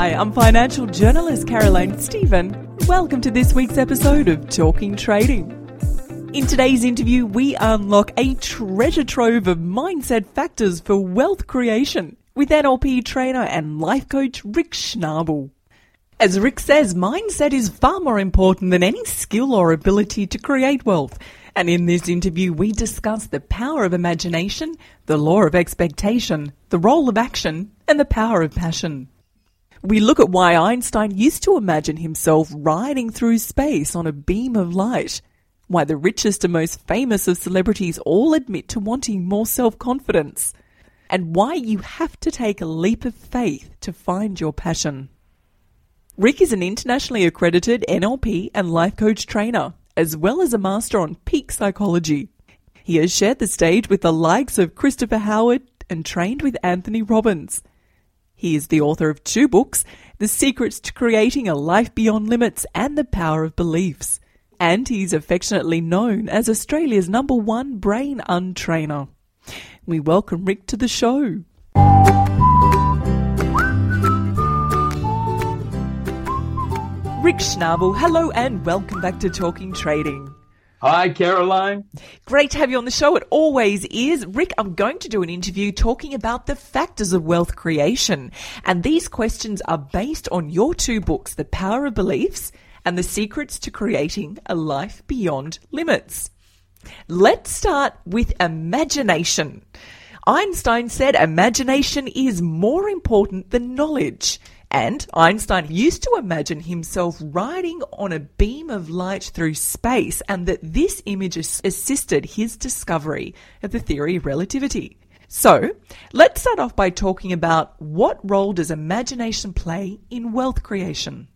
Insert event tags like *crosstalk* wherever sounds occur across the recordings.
Hi, I'm financial journalist Caroline Stephen. Welcome to this week's episode of Talking Trading. In today's interview, we unlock a treasure trove of mindset factors for wealth creation with NLP trainer and life coach Rick Schnabel. As Rick says, mindset is far more important than any skill or ability to create wealth. And in this interview, we discuss the power of imagination, the law of expectation, the role of action, and the power of passion. We look at why Einstein used to imagine himself riding through space on a beam of light, why the richest and most famous of celebrities all admit to wanting more self confidence, and why you have to take a leap of faith to find your passion. Rick is an internationally accredited NLP and life coach trainer, as well as a master on peak psychology. He has shared the stage with the likes of Christopher Howard and trained with Anthony Robbins. He is the author of two books The Secrets to Creating a Life Beyond Limits and The Power of Beliefs. And he's affectionately known as Australia's number one brain untrainer. We welcome Rick to the show. Rick Schnabel, hello and welcome back to Talking Trading. Hi, Caroline. Great to have you on the show. It always is. Rick, I'm going to do an interview talking about the factors of wealth creation. And these questions are based on your two books, The Power of Beliefs and The Secrets to Creating a Life Beyond Limits. Let's start with imagination. Einstein said imagination is more important than knowledge. And Einstein used to imagine himself riding on a beam of light through space, and that this image assisted his discovery of the theory of relativity. So, let's start off by talking about what role does imagination play in wealth creation?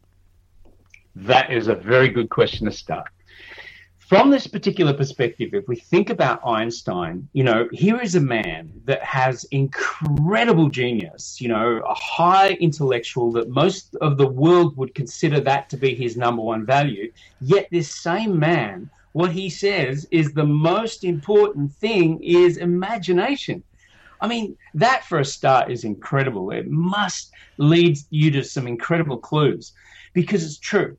That is a very good question to start from this particular perspective, if we think about Einstein, you know, here is a man that has incredible genius, you know, a high intellectual that most of the world would consider that to be his number one value. Yet this same man, what he says is the most important thing is imagination. I mean, that for a start is incredible. It must lead you to some incredible clues because it's true.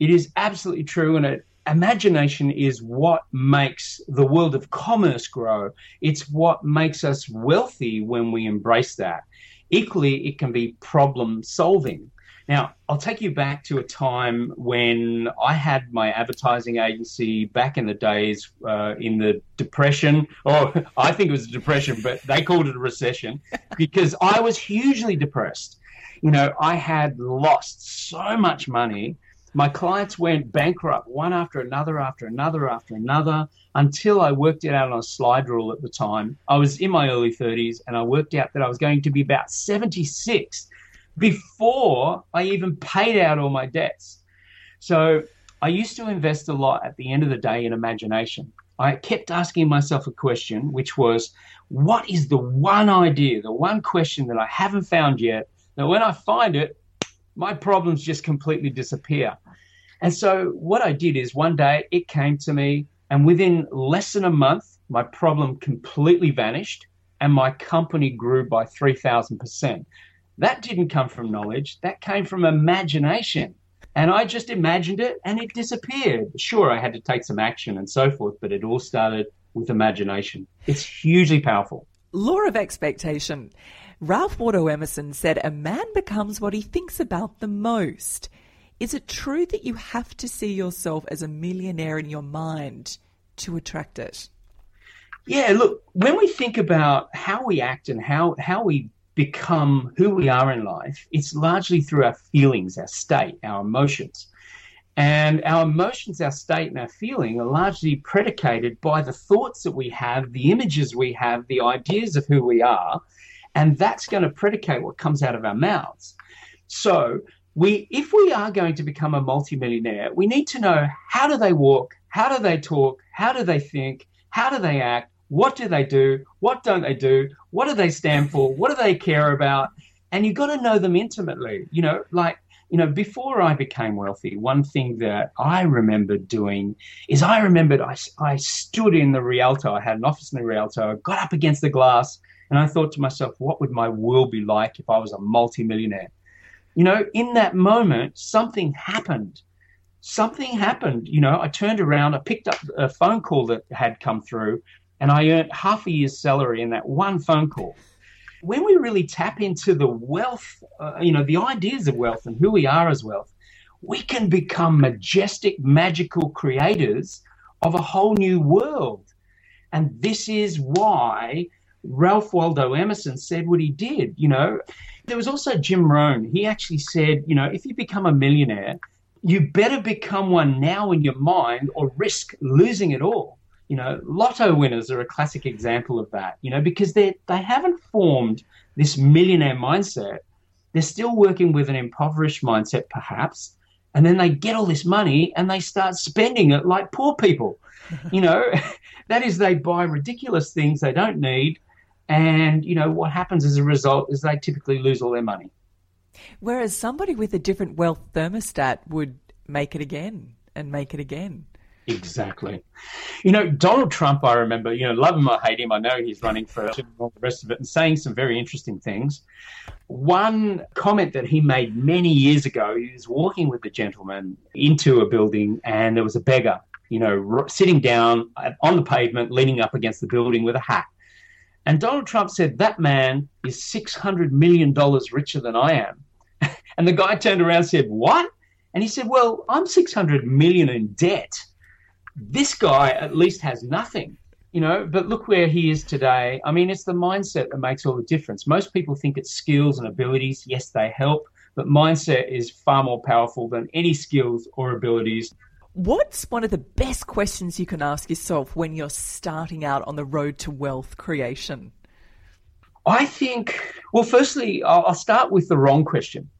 It is absolutely true, and it imagination is what makes the world of commerce grow. It's what makes us wealthy when we embrace that. Equally, it can be problem solving. Now, I'll take you back to a time when I had my advertising agency back in the days uh, in the Depression, or *laughs* I think it was a depression, but they called it a recession, *laughs* because I was hugely depressed. You know, I had lost so much money my clients went bankrupt one after another, after another, after another, until I worked it out on a slide rule at the time. I was in my early 30s and I worked out that I was going to be about 76 before I even paid out all my debts. So I used to invest a lot at the end of the day in imagination. I kept asking myself a question, which was, what is the one idea, the one question that I haven't found yet, that when I find it, my problems just completely disappear. And so what I did is one day it came to me, and within less than a month, my problem completely vanished and my company grew by 3,000%. That didn't come from knowledge, that came from imagination. And I just imagined it and it disappeared. Sure, I had to take some action and so forth, but it all started with imagination. It's hugely powerful. Law of expectation. Ralph Waldo Emerson said, A man becomes what he thinks about the most. Is it true that you have to see yourself as a millionaire in your mind to attract it? Yeah, look, when we think about how we act and how, how we become who we are in life, it's largely through our feelings, our state, our emotions. And our emotions, our state, and our feeling are largely predicated by the thoughts that we have, the images we have, the ideas of who we are. And that's going to predicate what comes out of our mouths. So, we, if we are going to become a multimillionaire, we need to know how do they walk, how do they talk, how do they think, how do they act, what do they do? What don't they do? What do they stand for? What do they care about? And you've got to know them intimately. You know, like, you know, before I became wealthy, one thing that I remembered doing is I remembered I, I stood in the Rialto. I had an office in the Rialto, got up against the glass, and I thought to myself, what would my world be like if I was a multimillionaire? You know, in that moment, something happened. Something happened. You know, I turned around, I picked up a phone call that had come through and I earned half a year's salary in that one phone call. When we really tap into the wealth, uh, you know, the ideas of wealth and who we are as wealth, we can become majestic, magical creators of a whole new world. And this is why Ralph Waldo Emerson said what he did. You know, there was also Jim Rohn. He actually said, you know, if you become a millionaire, you better become one now in your mind or risk losing it all you know, lotto winners are a classic example of that, you know, because they they haven't formed this millionaire mindset. They're still working with an impoverished mindset, perhaps, and then they get all this money and they start spending it like poor people. *laughs* you know, *laughs* that is, they buy ridiculous things they don't need, and you know what happens as a result is they typically lose all their money. Whereas somebody with a different wealth thermostat would make it again and make it again. Exactly. You know, Donald Trump, I remember, you know, love him or hate him, I know he's running for all the rest of it and saying some very interesting things. One comment that he made many years ago, he was walking with a gentleman into a building and there was a beggar, you know, sitting down on the pavement, leaning up against the building with a hat. And Donald Trump said, That man is $600 million richer than I am. *laughs* and the guy turned around and said, What? And he said, Well, I'm 600 million in debt this guy at least has nothing, you know, but look where he is today. I mean, it's the mindset that makes all the difference. Most people think it's skills and abilities. Yes, they help, but mindset is far more powerful than any skills or abilities. What's one of the best questions you can ask yourself when you're starting out on the road to wealth creation? I think, well, firstly, I'll start with the wrong question.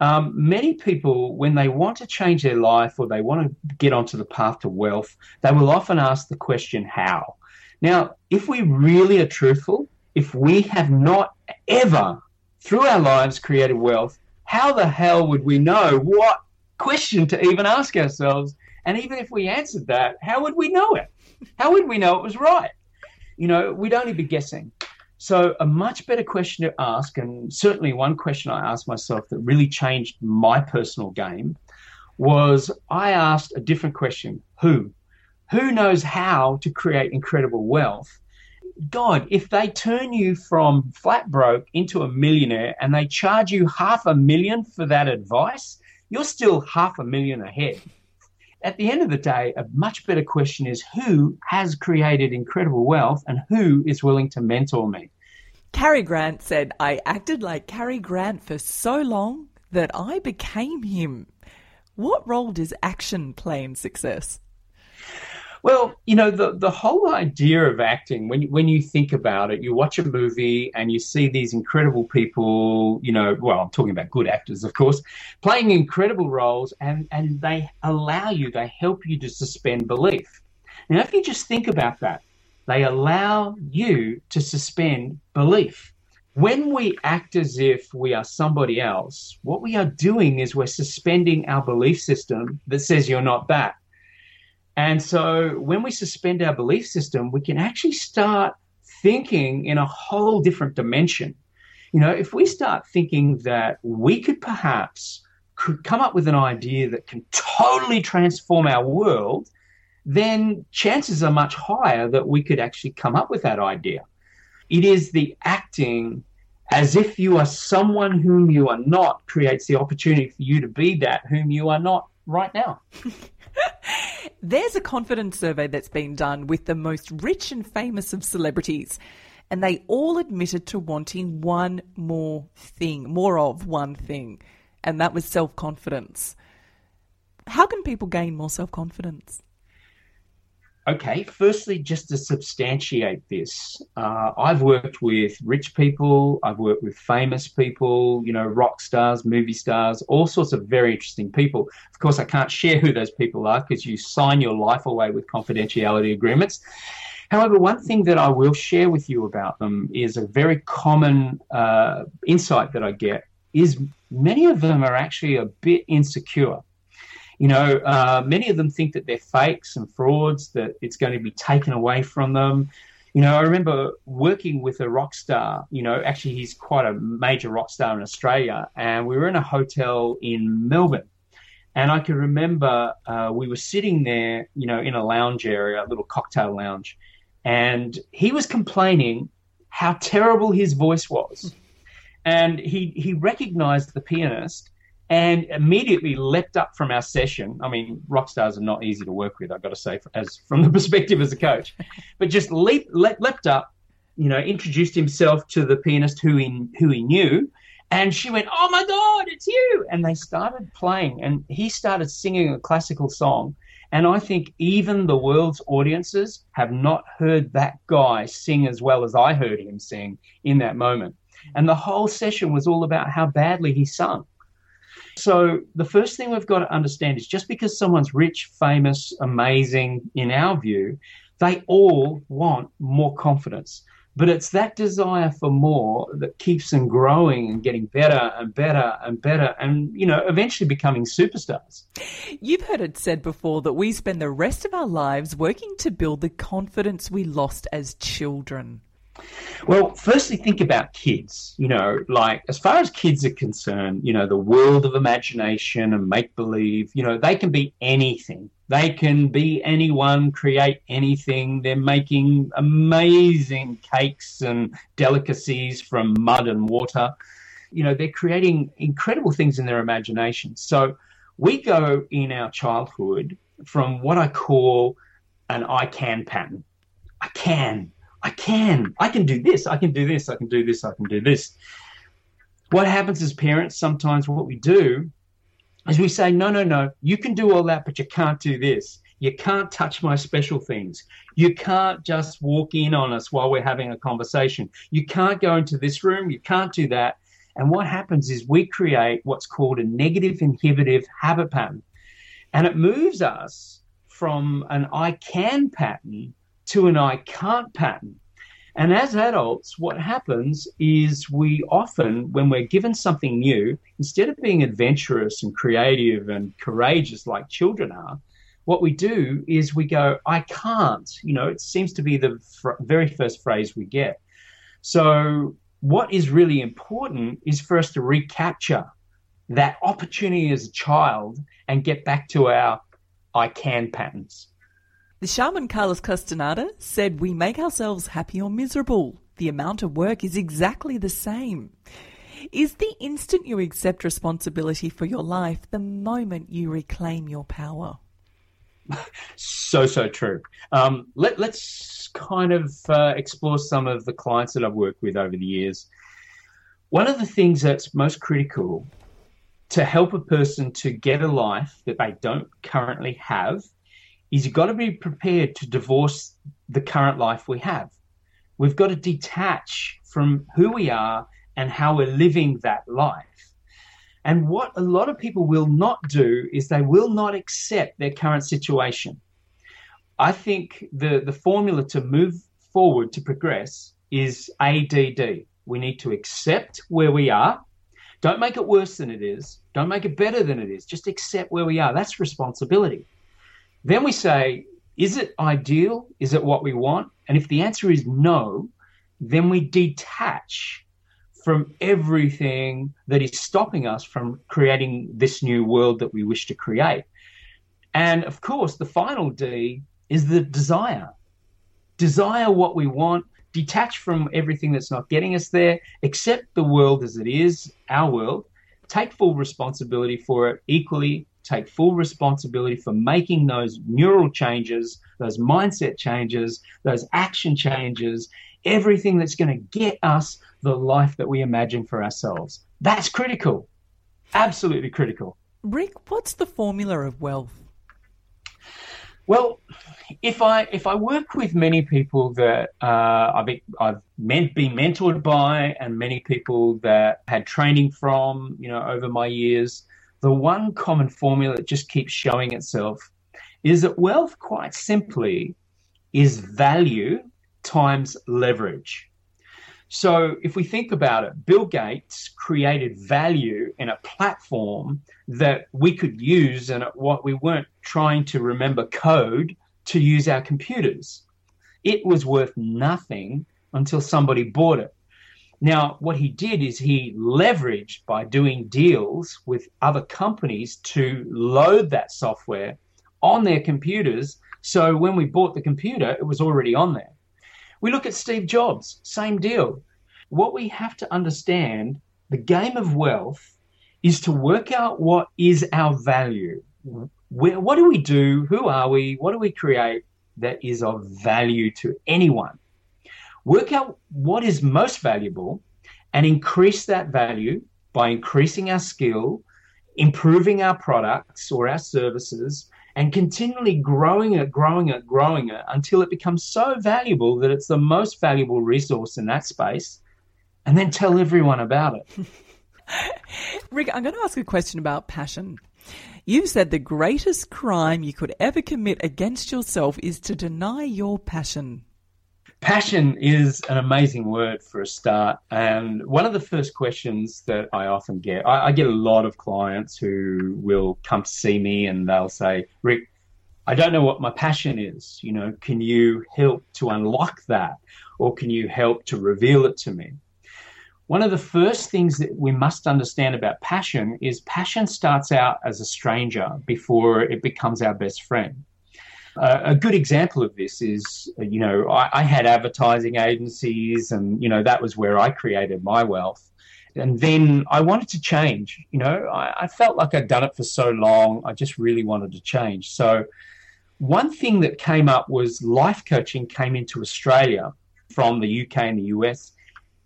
Um, many people, when they want to change their life or they want to get onto the path to wealth, they will often ask the question, how? Now, if we really are truthful, if we have not ever through our lives created wealth, how the hell would we know what question to even ask ourselves? And even if we answered that, how would we know it? How would we know it was right? You know, we'd only be guessing. So, a much better question to ask, and certainly one question I asked myself that really changed my personal game, was I asked a different question Who? Who knows how to create incredible wealth? God, if they turn you from flat broke into a millionaire and they charge you half a million for that advice, you're still half a million ahead. At the end of the day, a much better question is who has created incredible wealth and who is willing to mentor me? Cary Grant said, I acted like Cary Grant for so long that I became him. What role does action play in success? Well, you know, the, the whole idea of acting, when, when you think about it, you watch a movie and you see these incredible people, you know, well, I'm talking about good actors, of course, playing incredible roles and, and they allow you, they help you to suspend belief. Now, if you just think about that, they allow you to suspend belief. When we act as if we are somebody else, what we are doing is we're suspending our belief system that says you're not that. And so when we suspend our belief system, we can actually start thinking in a whole different dimension. You know, if we start thinking that we could perhaps could come up with an idea that can totally transform our world, then chances are much higher that we could actually come up with that idea. It is the acting as if you are someone whom you are not creates the opportunity for you to be that whom you are not right now. *laughs* There's a confidence survey that's been done with the most rich and famous of celebrities, and they all admitted to wanting one more thing, more of one thing, and that was self confidence. How can people gain more self confidence? Okay, firstly, just to substantiate this, uh, I've worked with rich people, I've worked with famous people, you know, rock stars, movie stars, all sorts of very interesting people. Of course, I can't share who those people are because you sign your life away with confidentiality agreements. However, one thing that I will share with you about them is a very common uh, insight that I get is many of them are actually a bit insecure you know, uh, many of them think that they're fakes and frauds, that it's going to be taken away from them. You know, I remember working with a rock star, you know, actually, he's quite a major rock star in Australia, and we were in a hotel in Melbourne. And I can remember uh, we were sitting there, you know, in a lounge area, a little cocktail lounge, and he was complaining how terrible his voice was. And he, he recognized the pianist and immediately leapt up from our session. I mean, rock stars are not easy to work with, I've got to say, as from the *laughs* perspective as a coach, but just leap, le- leapt up, you know, introduced himself to the pianist who he, who he knew. And she went, Oh my God, it's you. And they started playing, and he started singing a classical song. And I think even the world's audiences have not heard that guy sing as well as I heard him sing in that moment. And the whole session was all about how badly he sung. So the first thing we've got to understand is just because someone's rich, famous, amazing, in our view, they all want more confidence. But it's that desire for more that keeps them growing and getting better and better and better and, you know, eventually becoming superstars. You've heard it said before that we spend the rest of our lives working to build the confidence we lost as children. Well, firstly, think about kids. You know, like as far as kids are concerned, you know, the world of imagination and make believe, you know, they can be anything. They can be anyone, create anything. They're making amazing cakes and delicacies from mud and water. You know, they're creating incredible things in their imagination. So we go in our childhood from what I call an I can pattern. I can, I can, I can do this, I can do this, I can do this, I can do this. What happens as parents, sometimes what we do is we say, no, no, no, you can do all that, but you can't do this. You can't touch my special things. You can't just walk in on us while we're having a conversation. You can't go into this room. You can't do that. And what happens is we create what's called a negative inhibitive habit pattern. And it moves us from an I can pattern to an I can't pattern. And as adults, what happens is we often, when we're given something new, instead of being adventurous and creative and courageous like children are, what we do is we go, I can't. You know, it seems to be the fr- very first phrase we get. So, what is really important is for us to recapture that opportunity as a child and get back to our I can patterns. The shaman Carlos Castaneda said we make ourselves happy or miserable. The amount of work is exactly the same. Is the instant you accept responsibility for your life the moment you reclaim your power? so, so true. Um, let, us kind of uh, explore some of the clients that I've worked with over the years. One of the things that's most critical to help a person to get a life that they don't currently have is you've got to be prepared to divorce the current life we have. We've got to detach from who we are and how we're living that life. And what a lot of people will not do is they will not accept their current situation. I think the, the formula to move forward to progress is ADD. We need to accept where we are. Don't make it worse than it is. Don't make it better than it is. Just accept where we are. That's responsibility. Then we say, is it ideal? Is it what we want? And if the answer is no, then we detach from everything that is stopping us from creating this new world that we wish to create. And of course, the final D is the desire. Desire what we want, detach from everything that's not getting us there, accept the world as it is, our world, take full responsibility for it equally take full responsibility for making those neural changes, those mindset changes, those action changes, everything that's going to get us the life that we imagine for ourselves. That's critical. Absolutely critical. Rick, what's the formula of wealth? Well, if I if I work with many people that uh, I've I've been mentored by, and many people that had training from, you know, over my years, the one common formula that just keeps showing itself is that wealth, quite simply, is value times leverage. So if we think about it, Bill Gates created value in a platform that we could use and what we weren't trying to remember code to use our computers. It was worth nothing until somebody bought it. Now, what he did is he leveraged by doing deals with other companies to load that software on their computers. So when we bought the computer, it was already on there. We look at Steve Jobs, same deal. What we have to understand, the game of wealth is to work out what is our value. Where, what do we do? Who are we? What do we create that is of value to anyone? Work out what is most valuable and increase that value by increasing our skill, improving our products or our services, and continually growing it, growing it, growing it until it becomes so valuable that it's the most valuable resource in that space, and then tell everyone about it. *laughs* Rick, I'm going to ask a question about passion. You've said the greatest crime you could ever commit against yourself is to deny your passion. Passion is an amazing word for a start. And one of the first questions that I often get, I, I, get a lot of clients who will come to see me and they'll say, Rick, I don't know what my passion is. You know, can you help to unlock that? Or can you help to reveal it to me? One of the first things that we must understand about passion is passion starts out as a stranger before it becomes our best friend. Uh, a good example of this is, you know, I, I, had advertising agencies, and you know that was where I created my wealth. And then I wanted to change. You know, I, I felt like I'd done it for so long. I just really wanted to change. So, one thing that came up was life coaching came into Australia from the UK and the US,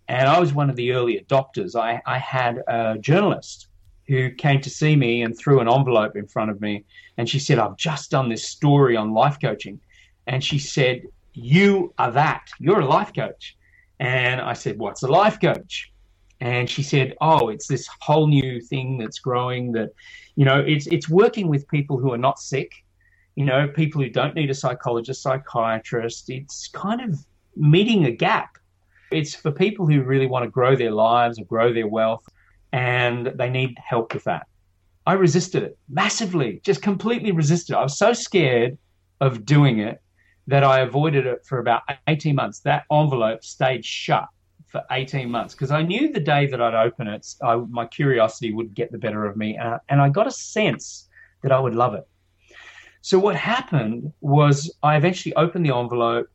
and I was one of the early adopters. I, I had a journalist who came to see me and threw an envelope in front of me. And she said, I've just done this story on life coaching. And she said, You are that. You're a life coach. And I said, What's a life coach? And she said, Oh, it's this whole new thing that's growing that, you know, it's it's working with people who are not sick, you know, people who don't need a psychologist, psychiatrist. It's kind of meeting a gap. It's for people who really want to grow their lives or grow their wealth and they need help with that. I resisted it massively, just completely resisted. I was so scared of doing it that I avoided it for about 18 months. That envelope stayed shut for 18 months because I knew the day that I'd open it, I, my curiosity would get the better of me. And, I got a sense that I would love it. So what happened was I eventually opened the envelope,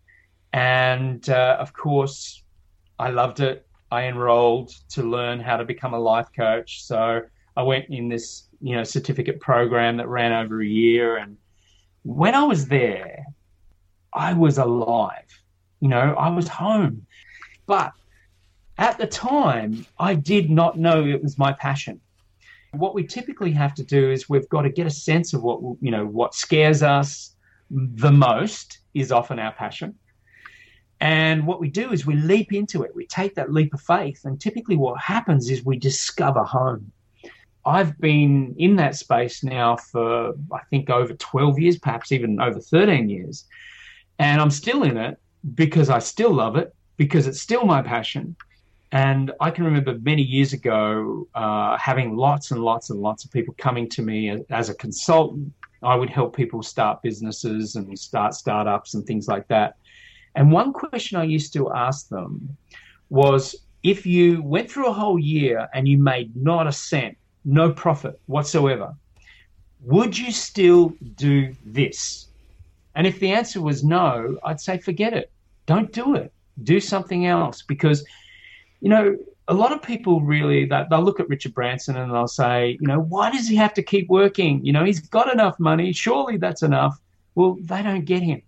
and uh, of course, I loved it. I enrolled to learn how to become a life coach. So I went in this, you know, certificate program that ran over a year. And when I was there, I was alive. You know, I was home. But at the time, I did not know it was my passion. What we typically have to do is we've got to get a sense of what, you know, what scares us the most is often our passion. And what we do is we leap into it. We take that leap of faith. And typically, what happens is we discover home. I've been in that space now for, I think, over 12 years, perhaps even over 13 years. And I'm still in it because I still love it, because it's still my passion. And I can remember many years ago uh, having lots and lots and lots of people coming to me as, as a consultant. I would help people start businesses and start startups and things like that. And one question I used to ask them was if you went through a whole year and you made not a cent, no profit whatsoever, would you still do this? And if the answer was no, I'd say forget it. Don't do it. Do something else because, you know, a lot of people really that they'll look at Richard Branson and they'll say, you know, why does he have to keep working? You know, he's got enough money. Surely that's enough. Well, they don't get him.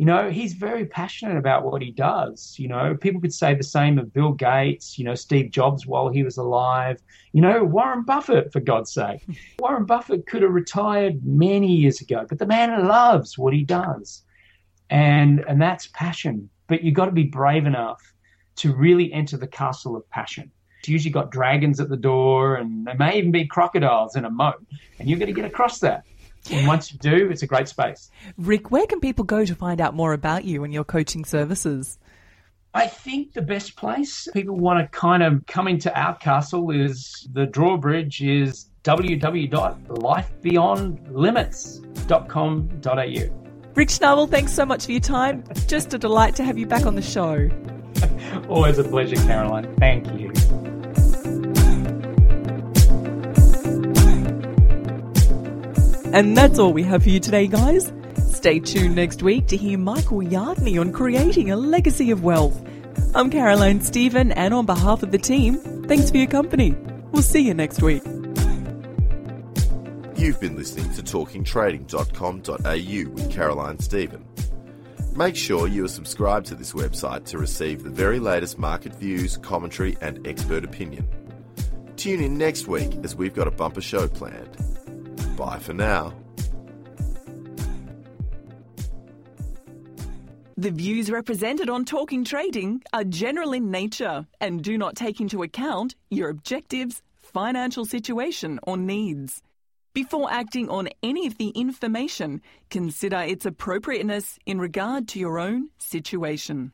You know, he's very passionate about what he does. You know, people could say the same of Bill Gates, you know, Steve Jobs while he was alive, you know, Warren Buffett, for God's sake. *laughs* Warren Buffett could have retired many years ago, but the man loves what he does. And and that's passion. But you've got to be brave enough to really enter the castle of passion. It's usually got dragons at the door, and there may even be crocodiles in a moat, and you're going to get across that. And once you do, it's a great space. Rick, where can people go to find out more about you and your coaching services? I think the best place people want to kind of come into our castle is the drawbridge is www.lifebeyondlimits.com.au. Rick Schnabel, thanks so much for your time. Just a delight to have you back on the show. *laughs* Always a pleasure, Caroline. Thank you. And that's all we have for you today, guys. Stay tuned next week to hear Michael Yardney on creating a legacy of wealth. I'm Caroline Stephen, and on behalf of the team, thanks for your company. We'll see you next week. You've been listening to TalkingTrading.com.au with Caroline Stephen. Make sure you are subscribed to this website to receive the very latest market views, commentary, and expert opinion. Tune in next week as we've got a bumper show planned. Bye for now. The views represented on Talking Trading are general in nature and do not take into account your objectives, financial situation, or needs. Before acting on any of the information, consider its appropriateness in regard to your own situation.